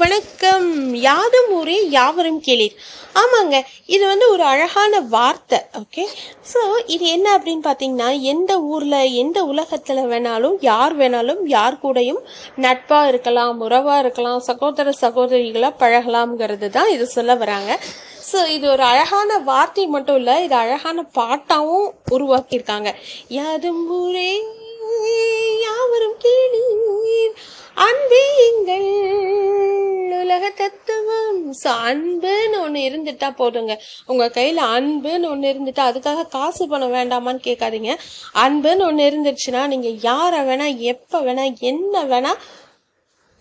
வணக்கம். யாதும் ஊரே யாவரும் கேளீர். ஆமாங்க இது வந்து ஒரு அழகான வார்த்தை ஓகே? ஸோ இது என்ன அப்படின்னு பார்த்தீங்கன்னா எந்த ஊரில் எந்த உலகத்தில் வேணாலும் யார் வேணாலும் யார் கூடயும் நட்பாக இருக்கலாம் உறவாக இருக்கலாம் சகோதர சகோதரிகளாக பழகலாம்ங்கிறது தான் இது சொல்ல வராங்க. ஸோ இது ஒரு அழகான வார்த்தை மட்டும் இல்லை இது அழகான பாட்டாகவும் உருவாக்கியிருக்காங்க. யாதும் ஊரே ஸோ அன்புன்னு ஒன்று இருந்துட்டா போதுங்க. உங்கள் கையில் அன்புன்னு ஒன்று இருந்துட்டா அதுக்காக காசு பணம் வேண்டாமான்னு கேட்காதீங்க. அன்புன்னு ஒன்று இருந்துச்சுன்னா நீங்கள் யாரை வேணால் எப்போ வேணால் என்ன வேணால்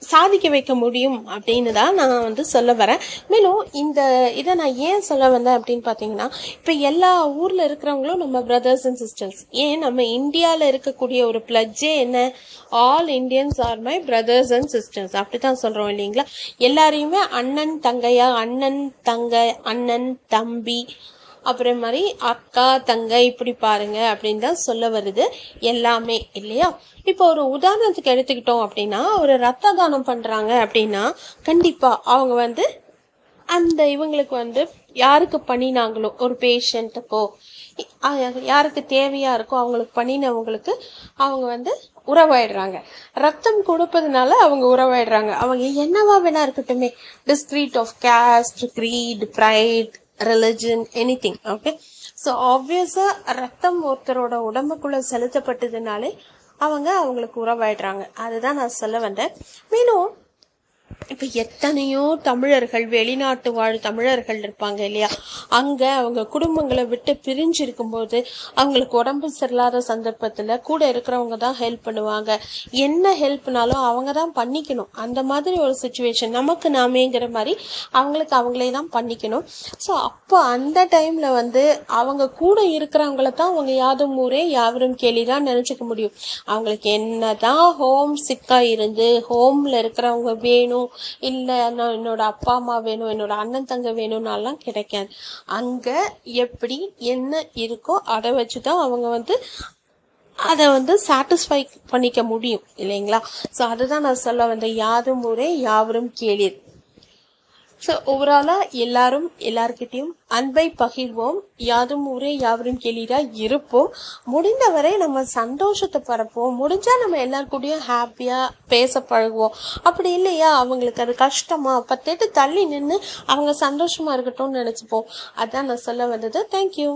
சாதிக்க வைக்க முடியும் அப்படின்னு தான் நான் வந்து சொல்ல வரேன். மேலும் இந்த இதை நான் ஏன் சொல்ல வந்தேன் அப்படின்னு பார்த்தீங்கன்னா இப்போ எல்லா ஊரில் இருக்கிறவங்களும் நம்ம பிரதர்ஸ் அண்ட் சிஸ்டர்ஸ் ஏன் நம்ம இந்தியாவில் இருக்கக்கூடிய ஒரு பிளட்ஜே என்ன? All Indians are my brothers and sisters அப்படி தான் சொல்கிறோம் இல்லைங்களா? எல்லாரையுமே அண்ணன் தங்கையா அண்ணன் தங்க அண்ணன் தம்பி அப்புறம் மாதிரி அக்கா தங்கை இப்படி பாருங்க அப்படின்னு தான் சொல்ல வருது எல்லாமே இல்லையா? இப்போ ஒரு உதாரணத்துக்கு எடுத்துக்கிட்டோம் அப்படின்னா ஒரு ரத்த தானம் பண்ணுறாங்க அப்படின்னா கண்டிப்பாக அவங்க வந்து அந்த இவங்களுக்கு வந்து யாருக்கு பண்ணினாங்களோ ஒரு பேஷண்ட்டுக்கோ யாருக்கு தேவையா இருக்கோ அவங்களுக்கு பண்ணினவங்களுக்கு அவங்க வந்து உறவாயிடுறாங்க. ரத்தம் கொடுப்பதுனால அவங்க உறவாயிடுறாங்க. அவங்க என்னவா வேணா இருக்கட்டுமே. Discrete of caste creed pride religion anything okay so ஆப்வியஸாக ரத்தம் ஒருத்தரோட உடம்புக்குள்ளே செலுத்தப்பட்டதுனாலே அவங்க அவங்களுக்கு உறவாயிடுறாங்க. அதுதான் நான் சொல்ல வந்தேன். மேலும் இப்போ எத்தனையோ தமிழர்கள் வெளிநாட்டு வாழ் தமிழர்கள் இருப்பாங்க இல்லையா? அங்கே அவங்க குடும்பங்களை விட்டு பிரிஞ்சு இருக்கும்போது அவங்களுக்கு உடம்பு சரியில்லாத சந்தர்ப்பத்தில் கூட இருக்கிறவங்க தான் ஹெல்ப் பண்ணுவாங்க. என்ன ஹெல்ப்னாலும் அவங்க தான் பண்ணிக்கணும். அந்த மாதிரி ஒரு சுச்சுவேஷன் நமக்கு நாமேங்கிற மாதிரி அவங்களுக்கு அவங்களே தான் பண்ணிக்கணும். ஸோ அப்போ அந்த டைமில் வந்து அவங்க கூட இருக்கிறவங்கள தான் அவங்க யாதும் ஊரே யாவரும் கேள்வி தான் நினச்சிக்க முடியும். அவங்களுக்கு என்ன தான் ஹோம் சிக்காக இருந்து ஹோமில் இருக்கிறவங்க வேணும் இல்லை நான் என்னோட அப்பா அம்மா வேணும் என்னோட அண்ணன் தங்க வேணும்னாலாம் கிடைக்காது. அங்கே எப்படி என்ன இருக்கோ அதை வச்சு தான் அவங்க வந்து அதை வந்து சாட்டிஸ்ஃபை பண்ணிக்க முடியும் இல்லைங்களா? ஸோ அதுதான் நான் சொல்ல வந்தேன். யாதும் ஊரே யாவரும் கேளீர். ஸோ ஓவராலாக எல்லாரும் எல்லார்கிட்டையும் அன்பை பகிர்வோம். யாதும் ஊரே யாவரும் கேளீரா இருப்போம். முடிந்தவரை நம்ம சந்தோஷத்தை பரப்போம் முடிஞ்சா நம்ம எல்லார் கூடயும் ஹாப்பியாக பேச பழகுவோம். அப்படி இல்லையா? அவங்களுக்கு அது கஷ்டமா? பத்தேட்டு தள்ளி நின்று அவங்க சந்தோஷமா இருக்கட்டும்னு நினச்சிப்போம். அதான் நான் சொல்ல வந்தது. தேங்க்யூ